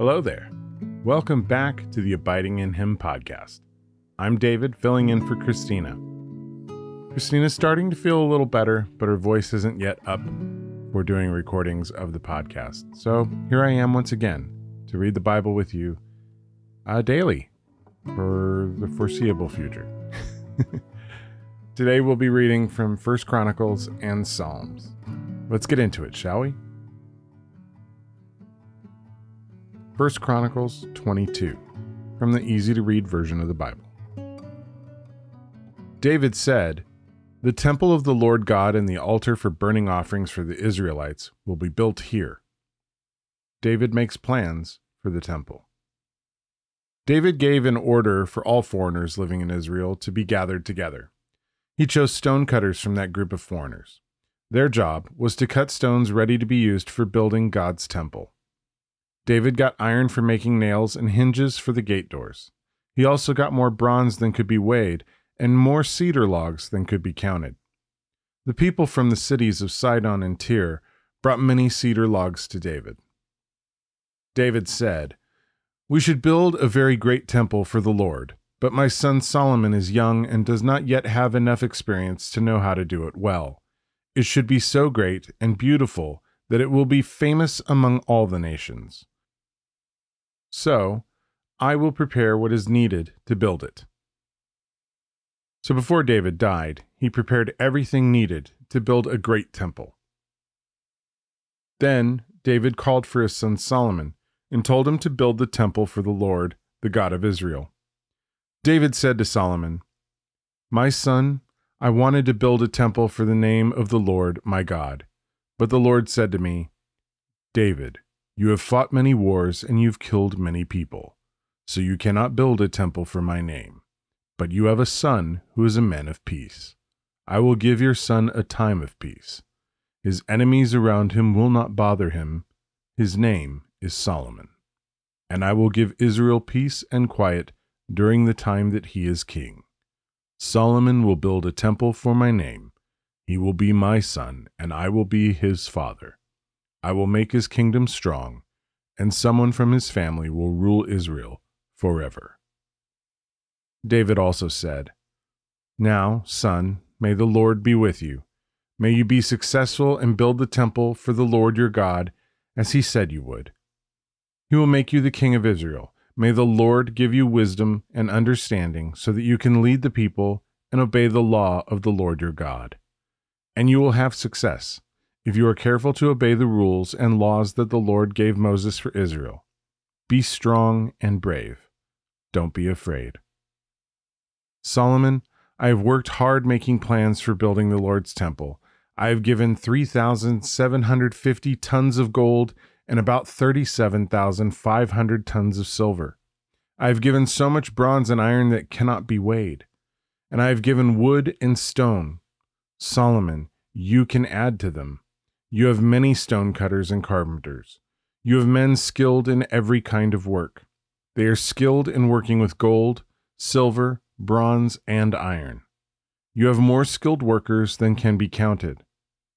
Hello there. Welcome back to the Abiding in Him podcast. I'm David, filling in for Christina. Christina's starting to feel a little better, but her voice isn't yet up. We're doing recordings of the podcast. So here I am once again to read the Bible with you uh, daily for the foreseeable future. Today we'll be reading from First Chronicles and Psalms. Let's get into it, shall we? First Chronicles 22 from the easy to read version of the Bible. David said, The temple of the Lord God and the altar for burning offerings for the Israelites will be built here. David makes plans for the temple. David gave an order for all foreigners living in Israel to be gathered together. He chose stonecutters from that group of foreigners. Their job was to cut stones ready to be used for building God's temple. David got iron for making nails and hinges for the gate doors. He also got more bronze than could be weighed and more cedar logs than could be counted. The people from the cities of Sidon and Tyre brought many cedar logs to David. David said, We should build a very great temple for the Lord, but my son Solomon is young and does not yet have enough experience to know how to do it well. It should be so great and beautiful that it will be famous among all the nations. So, I will prepare what is needed to build it. So before David died, he prepared everything needed to build a great temple. Then David called for his son Solomon and told him to build the temple for the Lord, the God of Israel. David said to Solomon, My son, I wanted to build a temple for the name of the Lord my God. But the Lord said to me, David, you have fought many wars and you've killed many people, so you cannot build a temple for my name. But you have a son who is a man of peace. I will give your son a time of peace. His enemies around him will not bother him. His name is Solomon. And I will give Israel peace and quiet during the time that he is king. Solomon will build a temple for my name. He will be my son, and I will be his father. I will make his kingdom strong, and someone from his family will rule Israel forever. David also said, Now, son, may the Lord be with you. May you be successful and build the temple for the Lord your God, as he said you would. He will make you the king of Israel May the Lord give you wisdom and understanding so that you can lead the people and obey the law of the Lord your God. And you will have success if you are careful to obey the rules and laws that the Lord gave Moses for Israel. Be strong and brave. Don't be afraid. Solomon, I have worked hard making plans for building the Lord's temple. I have given 3,750 tons of gold and about 37,500 tons of silver. I have given so much bronze and iron that cannot be weighed. And I have given wood and stone. Solomon, you can add to them. You have many stone cutters and carpenters. You have men skilled in every kind of work. They are skilled in working with gold, silver, bronze, and iron. You have more skilled workers than can be counted.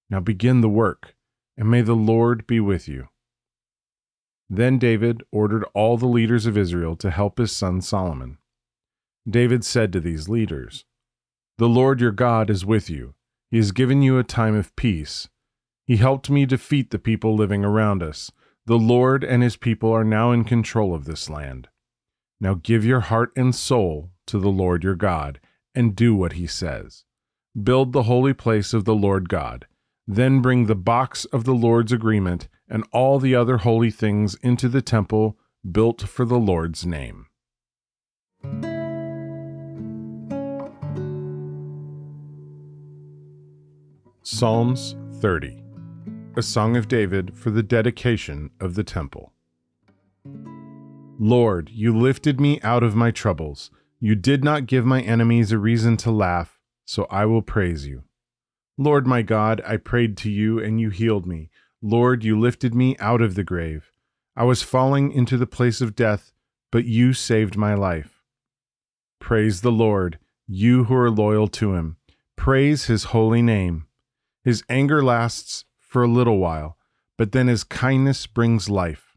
Now begin the work, and may the Lord be with you. Then David ordered all the leaders of Israel to help his son Solomon. David said to these leaders, The Lord your God is with you. He has given you a time of peace. He helped me defeat the people living around us. The Lord and his people are now in control of this land. Now give your heart and soul to the Lord your God, and do what he says. Build the holy place of the Lord God. Then bring the box of the Lord's agreement and all the other holy things into the temple built for the Lord's name. Psalms 30 A Song of David for the dedication of the temple. Lord, you lifted me out of my troubles. You did not give my enemies a reason to laugh, so I will praise you. Lord my God, I prayed to you, and you healed me. Lord, you lifted me out of the grave. I was falling into the place of death, but you saved my life. Praise the Lord, you who are loyal to him. Praise his holy name. His anger lasts for a little while, but then his kindness brings life.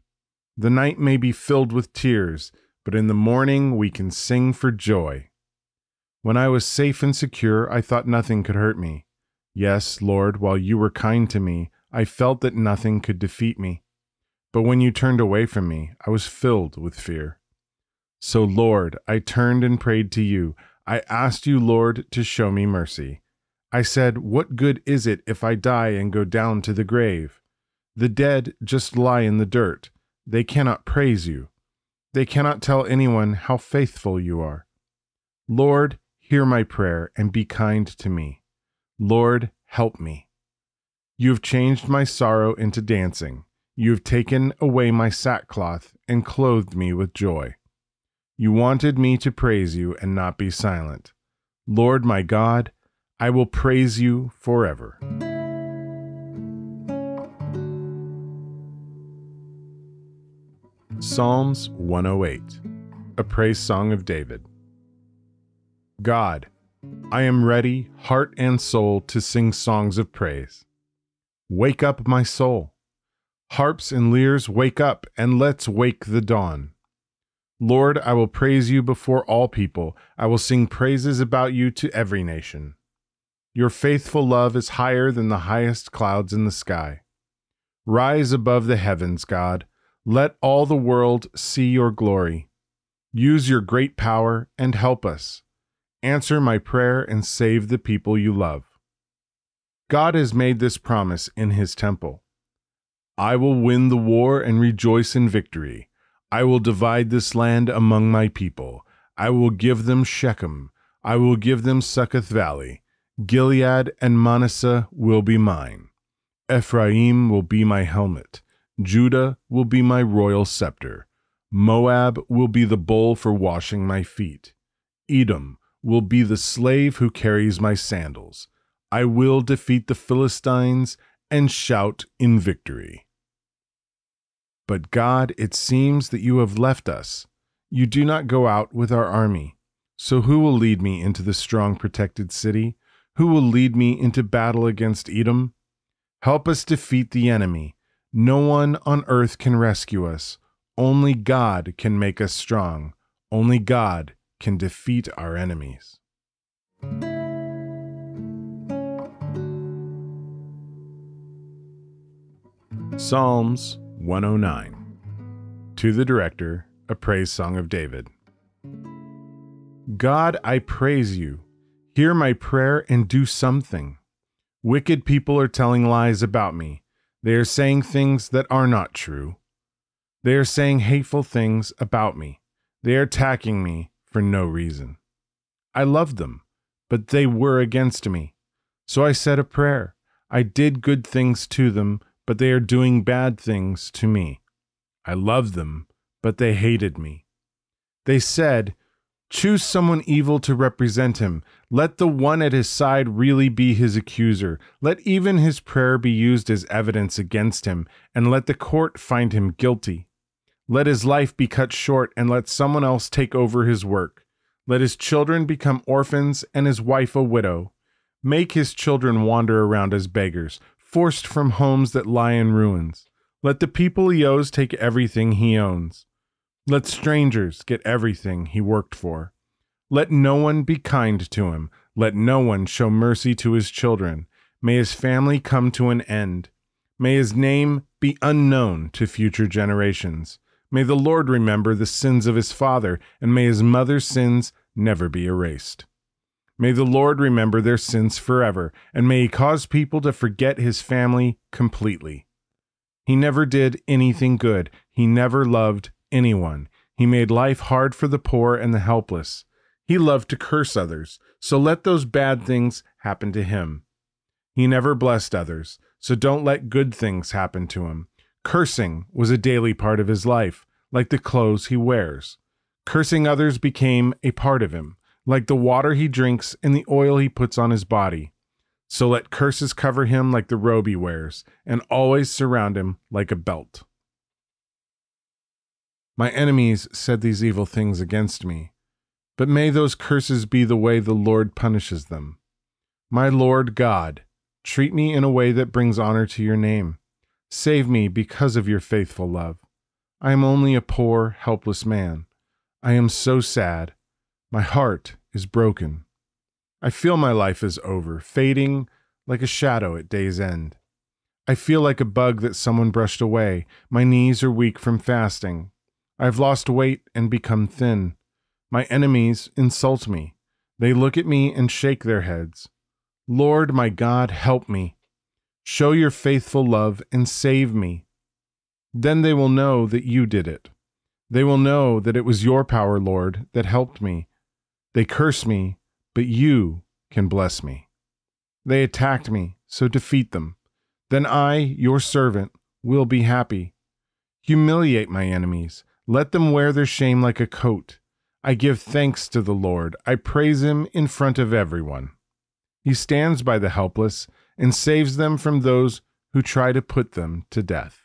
The night may be filled with tears, but in the morning we can sing for joy. When I was safe and secure, I thought nothing could hurt me. Yes, Lord, while you were kind to me, I felt that nothing could defeat me. But when you turned away from me, I was filled with fear. So, Lord, I turned and prayed to you. I asked you, Lord, to show me mercy. I said, What good is it if I die and go down to the grave? The dead just lie in the dirt. They cannot praise you. They cannot tell anyone how faithful you are. Lord, hear my prayer and be kind to me. Lord, help me. You have changed my sorrow into dancing. You have taken away my sackcloth and clothed me with joy. You wanted me to praise you and not be silent. Lord my God, I will praise you forever. Psalms 108 A Praise Song of David. God, I am ready, heart and soul, to sing songs of praise. Wake up, my soul. Harps and lyres, wake up, and let's wake the dawn. Lord, I will praise you before all people. I will sing praises about you to every nation. Your faithful love is higher than the highest clouds in the sky. Rise above the heavens, God. Let all the world see your glory. Use your great power and help us. Answer my prayer and save the people you love. God has made this promise in his temple. I will win the war and rejoice in victory. I will divide this land among my people. I will give them Shechem. I will give them Succoth Valley. Gilead and Manasseh will be mine. Ephraim will be my helmet. Judah will be my royal scepter. Moab will be the bowl for washing my feet. Edom will be the slave who carries my sandals. I will defeat the Philistines and shout in victory. But God, it seems that you have left us. You do not go out with our army. So who will lead me into the strong protected city? Who will lead me into battle against Edom? Help us defeat the enemy. No one on earth can rescue us. Only God can make us strong. Only God can defeat our enemies. Psalms 109 To the Director, a Praise Song of David. God, I praise you. Hear my prayer and do something. Wicked people are telling lies about me. They are saying things that are not true. They are saying hateful things about me. They are attacking me for no reason. I loved them, but they were against me. So I said a prayer. I did good things to them, but they are doing bad things to me. I loved them, but they hated me. They said, Choose someone evil to represent him. Let the one at his side really be his accuser. Let even his prayer be used as evidence against him, and let the court find him guilty. Let his life be cut short, and let someone else take over his work. Let his children become orphans, and his wife a widow. Make his children wander around as beggars, forced from homes that lie in ruins. Let the people he owes take everything he owns. Let strangers get everything he worked for. Let no one be kind to him. Let no one show mercy to his children. May his family come to an end. May his name be unknown to future generations. May the Lord remember the sins of his father, and may his mother's sins never be erased. May the Lord remember their sins forever, and may he cause people to forget his family completely. He never did anything good. He never loved anyone. He made life hard for the poor and the helpless. He loved to curse others, so let those bad things happen to him. He never blessed others, so don't let good things happen to him. Cursing was a daily part of his life, like the clothes he wears. Cursing others became a part of him, like the water he drinks and the oil he puts on his body. So let curses cover him like the robe he wears, and always surround him like a belt. My enemies said these evil things against me, but may those curses be the way the Lord punishes them. My Lord God, treat me in a way that brings honor to your name. Save me because of your faithful love. I am only a poor, helpless man. I am so sad. My heart is broken. I feel my life is over, fading like a shadow at day's end. I feel like a bug that someone brushed away. My knees are weak from fasting. I have lost weight and become thin. My enemies insult me. They look at me and shake their heads. Lord my God, help me. Show your faithful love and save me. Then they will know that you did it. They will know that it was your power, Lord, that helped me. They curse me, but you can bless me. They attacked me, so defeat them. Then I, your servant, will be happy. Humiliate my enemies. Let them wear their shame like a coat. I give thanks to the Lord. I praise him in front of everyone. He stands by the helpless and saves them from those who try to put them to death.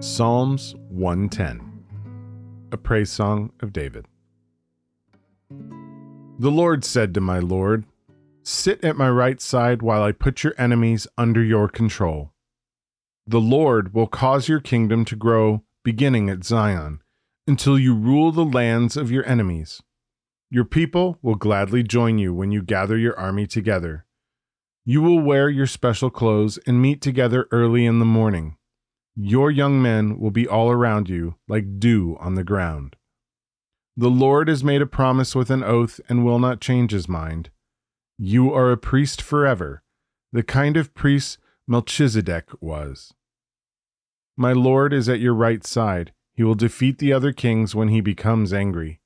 Psalms 110 A Praise Song of David. The Lord said to my Lord, Sit at my right side while I put your enemies under your control. The Lord will cause your kingdom to grow, beginning at Zion, until you rule the lands of your enemies. Your people will gladly join you when you gather your army together. You will wear your special clothes and meet together early in the morning. Your young men will be all around you, like dew on the ground. The Lord has made a promise with an oath and will not change his mind. You are a priest forever, the kind of priest Melchizedek was. My Lord is at your right side. He will defeat the other kings when he becomes angry.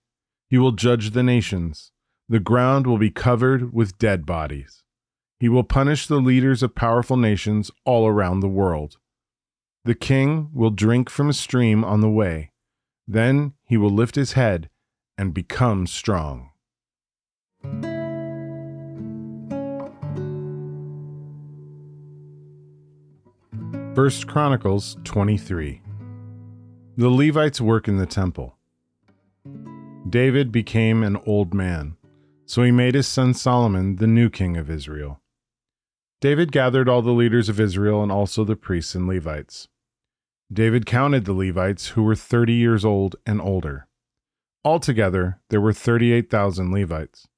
He will judge the nations. The ground will be covered with dead bodies. He will punish the leaders of powerful nations all around the world. The king will drink from a stream on the way. Then he will lift his head and become strong. First Chronicles 23 The Levites work in the temple. David became an old man, so he made his son Solomon the new king of Israel. David gathered all the leaders of Israel and also the priests and Levites. David counted the Levites who were 30 years old and older. Altogether, there were 38,000 Levites.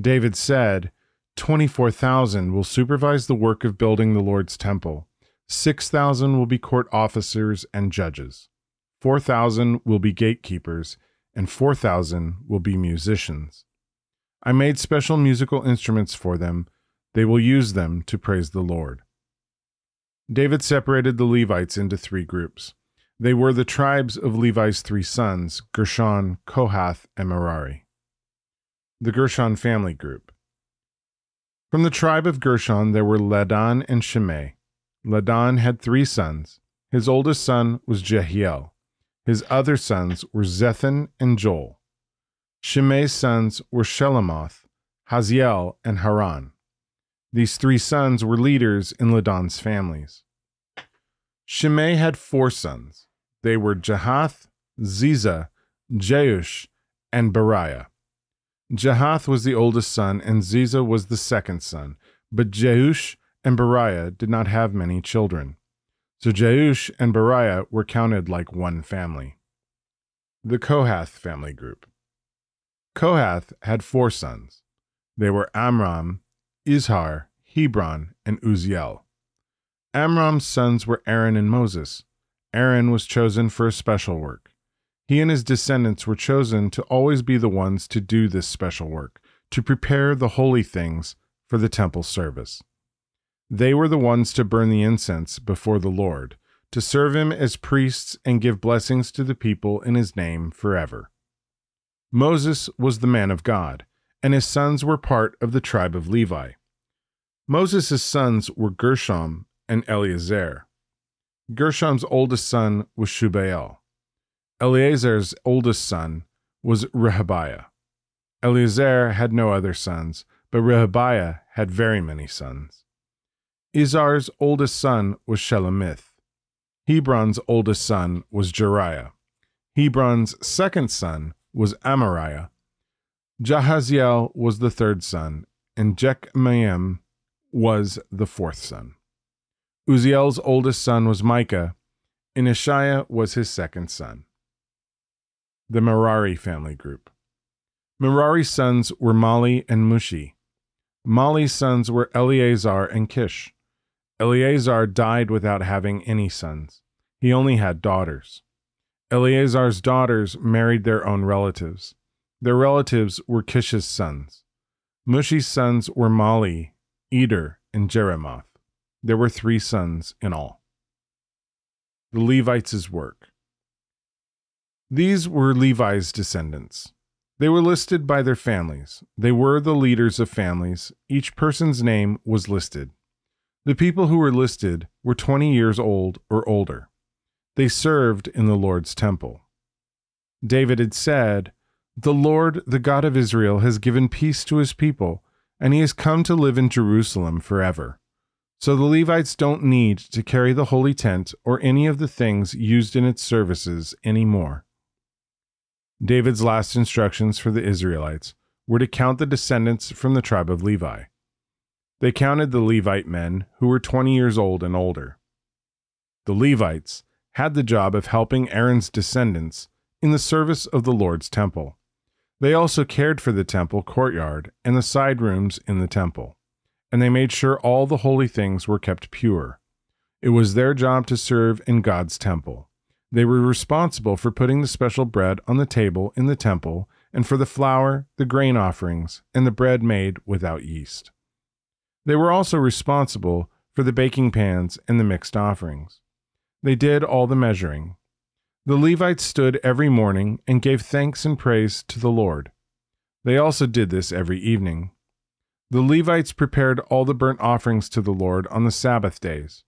David said, 24,000 will supervise the work of building the Lord's temple. 6,000 will be court officers and judges. 4,000 will be gatekeepers, and 4,000 will be musicians. I made special musical instruments for them. They will use them to praise the Lord. David separated the Levites into three groups. They were the tribes of Levi's three sons Gershon, Kohath, and Merari. The Gershon family group. From the tribe of Gershon there were Ladan and Shimei. Ladan had three sons. His oldest son was Jehiel. His other sons were Zethan and Joel. Shimei's sons were Shelomoth, Haziel, and Haran. These three sons were leaders in Ladan's families. Shimei had four sons. They were Jahath, Ziza, Jeush, and Beriah. Jahath was the oldest son, and Ziza was the second son, but Jeush and Beriah did not have many children. So Jeush and Beriah were counted like one family. The Kohath family group. Kohath had four sons. They were Amram, Izhar, Hebron, and Uzziel. Amram's sons were Aaron and Moses. Aaron was chosen for a special work. He and his descendants were chosen to always be the ones to do this special work, to prepare the holy things for the temple service. They were the ones to burn the incense before the Lord, to serve him as priests and give blessings to the people in his name forever. Moses was the man of God, and his sons were part of the tribe of Levi. Moses' sons were Gershom and Eleazar. Gershom's oldest son was Shubael. Eleazar's oldest son was Rehabiah. Eleazar had no other sons, but Rehabiah had very many sons. Izhar's oldest son was Shelomith. Hebron's oldest son was Jeriah. Hebron's second son was Amariah. Jahaziel was the third son, and Jechmeam was the fourth son. Uzziel's oldest son was Micah, and Ishiah was his second son. The Merari family group. Merari's sons were Mahli and Mushi. Mahli's sons were Eleazar and Kish. Eleazar died without having any sons. He only had daughters. Eleazar's daughters married their own relatives. Their relatives were Kish's sons. Mushi's sons were Mahli, Eder, and Jeremoth. There were three sons in all. The Levites' work. These were Levi's descendants. They were listed by their families. They were the leaders of families. Each person's name was listed. The people who were listed were 20 years old or older. They served in the Lord's temple. David had said, The Lord, the God of Israel, has given peace to his people, and he has come to live in Jerusalem forever. So the Levites don't need to carry the holy tent or any of the things used in its services anymore. David's last instructions for the Israelites were to count the descendants from the tribe of Levi. They counted the Levite men who were 20 years old and older. The Levites had the job of helping Aaron's descendants in the service of the Lord's temple. They also cared for the temple courtyard and the side rooms in the temple, and they made sure all the holy things were kept pure. It was their job to serve in God's temple. They were responsible for putting the special bread on the table in the temple and for the flour, the grain offerings, and the bread made without yeast. They were also responsible for the baking pans and the mixed offerings. They did all the measuring. The Levites stood every morning and gave thanks and praise to the Lord. They also did this every evening. The Levites prepared all the burnt offerings to the Lord on the Sabbath days.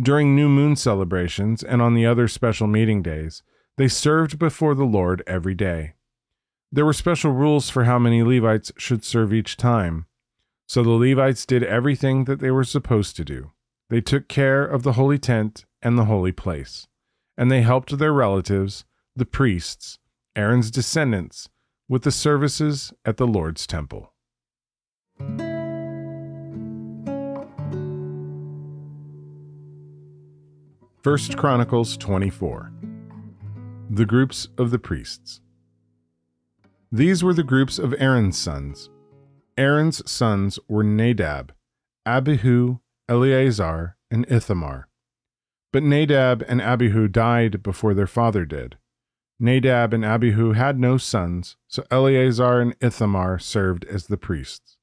During new moon celebrations and on the other special meeting days, they served before the Lord every day. There were special rules for how many Levites should serve each time. So the Levites did everything that they were supposed to do. They took care of the holy tent and the holy place. And they helped their relatives, the priests, Aaron's descendants, with the services at the Lord's temple. First Chronicles 24 The groups of the priests. These were the groups of Aaron's sons. Aaron's sons were Nadab, Abihu, Eleazar, and Ithamar. But Nadab and Abihu died before their father did. Nadab and Abihu had no sons, so Eleazar and Ithamar served as the priests.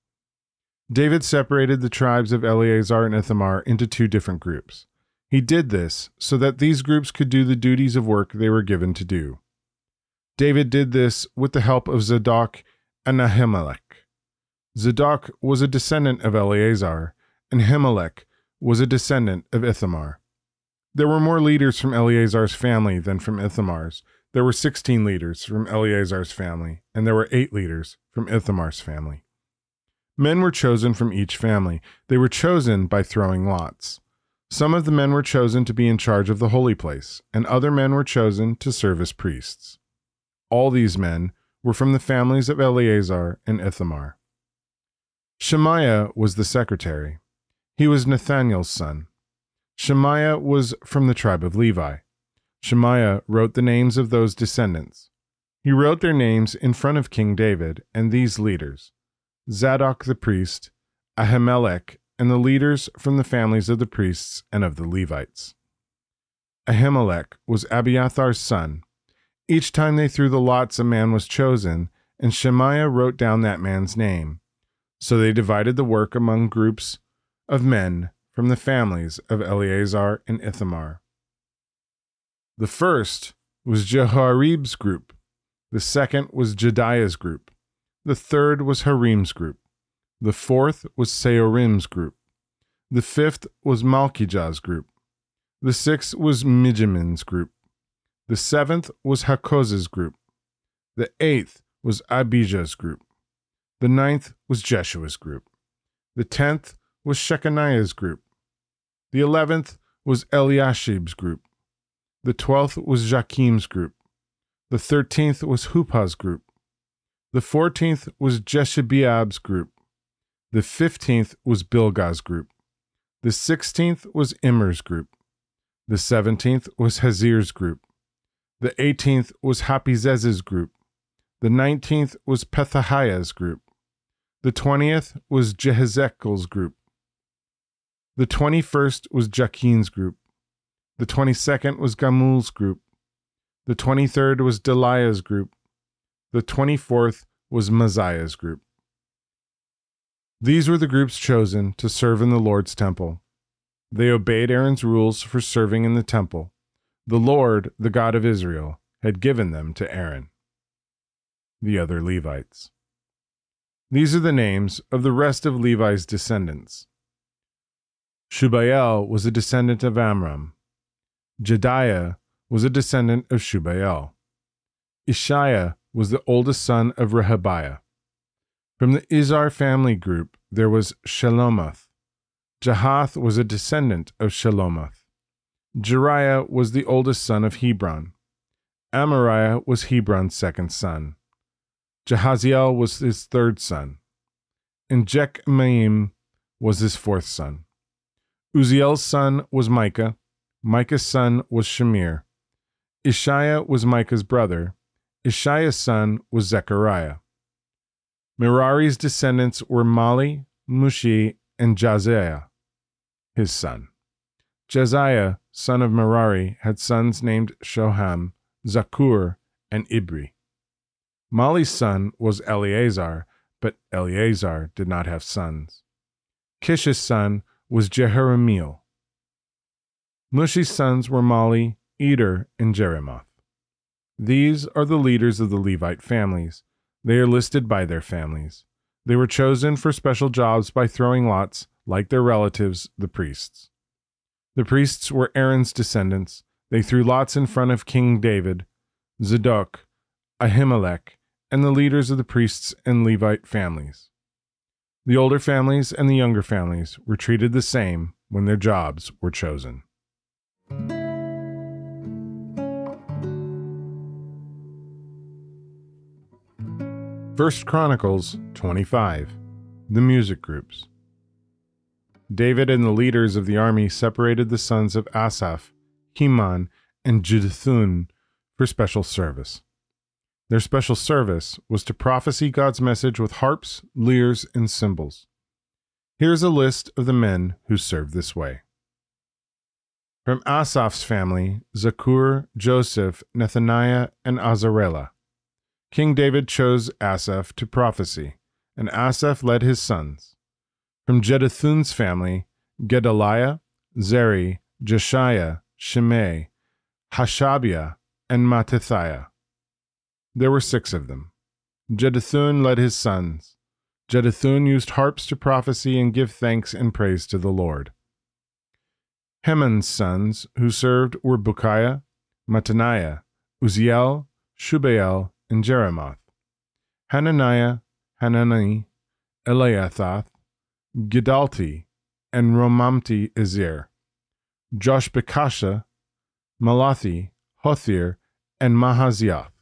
David separated the tribes of Eleazar and Ithamar into two different groups. He did this so that these groups could do the duties of work they were given to do. David did this with the help of Zadok and Ahimelech. Zadok was a descendant of Eleazar, and Ahimelech was a descendant of Ithamar. There were more leaders from Eleazar's family than from Ithamar's. There were 16 leaders from Eleazar's family, and there were eight leaders from Ithamar's family. Men were chosen from each family. They were chosen by throwing lots. Some of the men were chosen to be in charge of the holy place, and other men were chosen to serve as priests. All these men were from the families of Eleazar and Ithamar. Shemaiah was the secretary. He was Nathaniel's son. Shemaiah was from the tribe of Levi. Shemaiah wrote the names of those descendants. He wrote their names in front of King David and these leaders Zadok the priest, Ahimelech, and the leaders from the families of the priests and of the Levites. Ahimelech was Abiathar's son. Each time they threw the lots, a man was chosen, and Shemaiah wrote down that man's name. So they divided the work among groups of men from the families of Eleazar and Ithamar. The first was Jehoiarib's group, the second was Jedaiah's group, the third was Harim's group, the fourth was Seorim's group, the fifth was Malchijah's group, the sixth was Mijamin's group, the seventh was Hakkoz's group, the eighth was Abijah's group, the ninth was Jeshua's group, the tenth was Shechaniah's group, the eleventh was Eliashib's group. The twelfth was Jakim's group. The thirteenth was Huppah's group. The fourteenth was Jeshebeab's group. The 15th was Bilgah's group. The 16th was Immer's group. The 17th was Hezir's group. The 18th was Happizzez's group. The 19th was Pethahiah's group. The 20th was Jehezekel's group. The 21st was Jakin's group. The 22nd was Gamul's group. The 23rd was Delaiah's group. The 24th was Maaseiah's group. These were the groups chosen to serve in the Lord's temple. They obeyed Aaron's rules for serving in the temple. The Lord, the God of Israel, had given them to Aaron. The other Levites. These are the names of the rest of Levi's descendants. Shubael was a descendant of Amram. Jediah was a descendant of Shubael. Ishiah was the oldest son of Rehabiah. From the Izhar family group, there was Shelomoth. Jahath was a descendant of Shelomoth. Jeriah was the oldest son of Hebron. Amariah was Hebron's second son. Jahaziel was his third son. And Jechmaim was his fourth son. Uzziel's son was Micah. Micah's son was Shamir. Ishiah was Micah's brother. Ishiah's son was Zechariah. Merari's descendants were Mahli, Mushi, and Jaaziah, his son. Jaaziah, son of Merari, had sons named Shoham, Zakur, and Ibri. Mahli's son was Eleazar, but Eleazar did not have sons. Kish's son was Jerahmeel. Mushi's sons were Mahli, Eder, and Jerimoth. These are the leaders of the Levite families. They are listed by their families. They were chosen for special jobs by throwing lots, like their relatives, the priests. The priests were Aaron's descendants. They threw lots in front of King David, Zadok, Ahimelech, and the leaders of the priests and Levite families. The older families and the younger families were treated the same when their jobs were chosen. First Chronicles 25 The Music Groups David and the leaders of the army separated the sons of Asaph, Heman, and Jeduthun for special service. Their special service was to prophesy God's message with harps, lyres, and cymbals. Here's a list of the men who served this way. From Asaph's family, Zakur, Joseph, Nethaniah, and Asarelah. King David chose Asaph to prophecy, and Asaph led his sons. From Jeduthun's family, Gedaliah, Zeri, Jeshiah, Shimei, Hashabiah, and Mattithiah. There were six of them. Jeduthun led his sons. Jeduthun used harps to prophesy and give thanks and praise to the Lord. Heman's sons, who served, were Bukkiah, Mattaniah, Uzziel, Shubael, and Jeremoth. Hananiah, Hanani, Eliathoth, Giddalti, and Romamti Ezer, Joshbekashah, Mallothi, Hothir, and Mahazioth.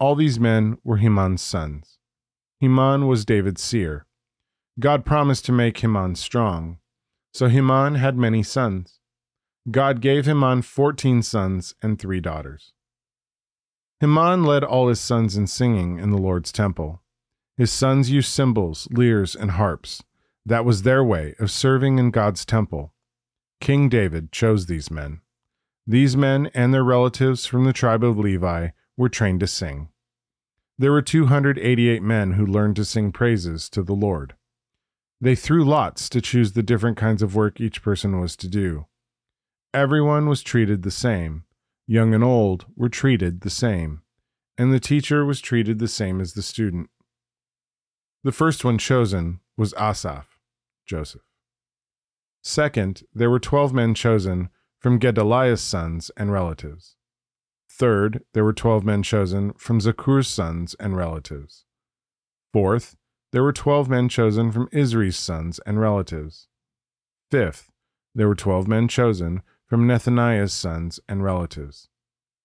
All these men were Heman's sons. Heman was David's seer. God promised to make Heman strong, so Heman had many sons. God gave Heman fourteen sons and three daughters. Heman led all his sons in singing in the Lord's temple. His sons used cymbals, lyres, and harps. That was their way of serving in God's temple. King David chose these men. These men and their relatives from the tribe of Levi were trained to sing. There were 288 men who learned to sing praises to the Lord. They threw lots to choose the different kinds of work each person was to do. Everyone was treated the same. Young and old were treated the same. And the teacher was treated the same as the student. The first one chosen was Asaph, Joseph. Second, there were 12 men chosen from Gedaliah's sons and relatives. Third, there were 12 men chosen from Zakur's sons and relatives. Fourth, there were 12 men chosen from Isri's sons and relatives. Fifth, there were 12 men chosen from Nethaniah's sons and relatives.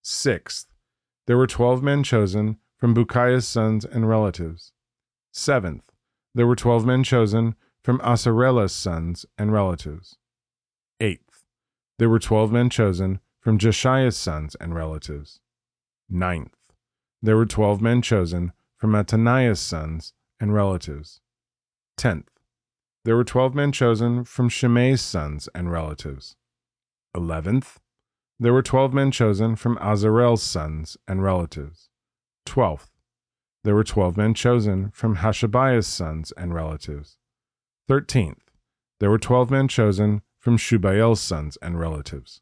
Sixth, there were 12 men chosen from Bukkiah's sons and relatives. Seventh, there were 12 men chosen from Asarelah's sons and relatives. Eighth, there were 12 men chosen from Jeshiah's sons and relatives. Ninth, there were 12 men chosen from Mattaniah's sons and relatives. Tenth, there were 12 men chosen from Shimei's sons and relatives. Eleventh, there were 12 men chosen from Azarel's sons and relatives. Twelfth, there were 12 men chosen from Hashabiah's sons and relatives. Thirteenth, there were 12 men chosen from Shubael's sons and relatives.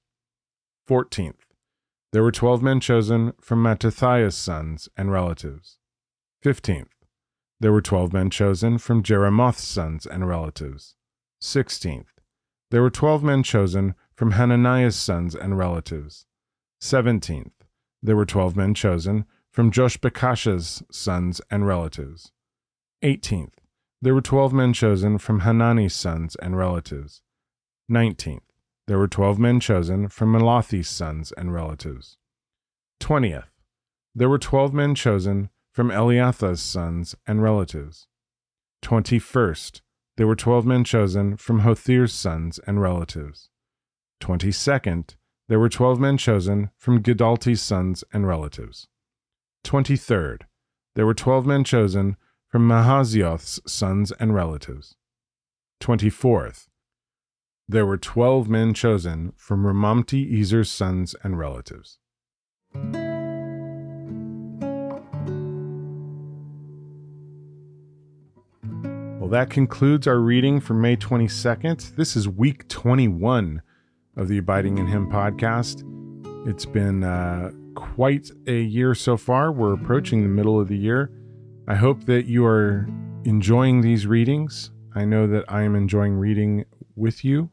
Fourteenth, there were 12 men chosen from Mattithiah's sons and relatives. Fifteenth, there were 12 men chosen from Jeremoth's sons and relatives. Sixteenth, there were 12 men chosen from Hananiah's sons and relatives. Seventeenth, there were 12 men chosen from Joshbekash's sons and relatives. 18th, there were 12 men chosen from Hanani's sons and relatives. 19th, there were 12 men chosen from Mallothi's sons and relatives. 20th, there were 12 men chosen from Eliathah's sons and relatives. 21st, there were 12 men chosen from Hothir's sons and relatives. 22nd, there were 12 men chosen from Giddalti's sons and relatives. 23rd, there were 12 men chosen from Mahazioth's sons and relatives. 24th, there were 12 men chosen from Romamti Ezer's sons and relatives. Well, that concludes our reading for May 22nd. This is week 21 of the Abiding in Him podcast. It's been uh, quite a year so far. We're approaching the middle of the year. I hope that you are enjoying these readings. I know that I am enjoying reading with you,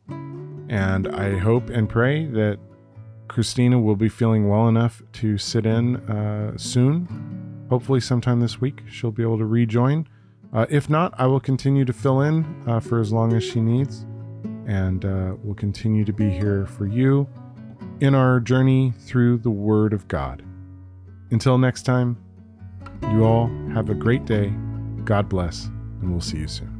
and I hope and pray that Christina will be feeling well enough to sit in uh, soon. Hopefully, sometime this week, she'll be able to rejoin. Uh, if not, I will continue to fill in uh, for as long as she needs, and uh, will continue to be here for you in our journey through the Word of God. Until next time, you all have a great day. God bless, and we'll see you soon.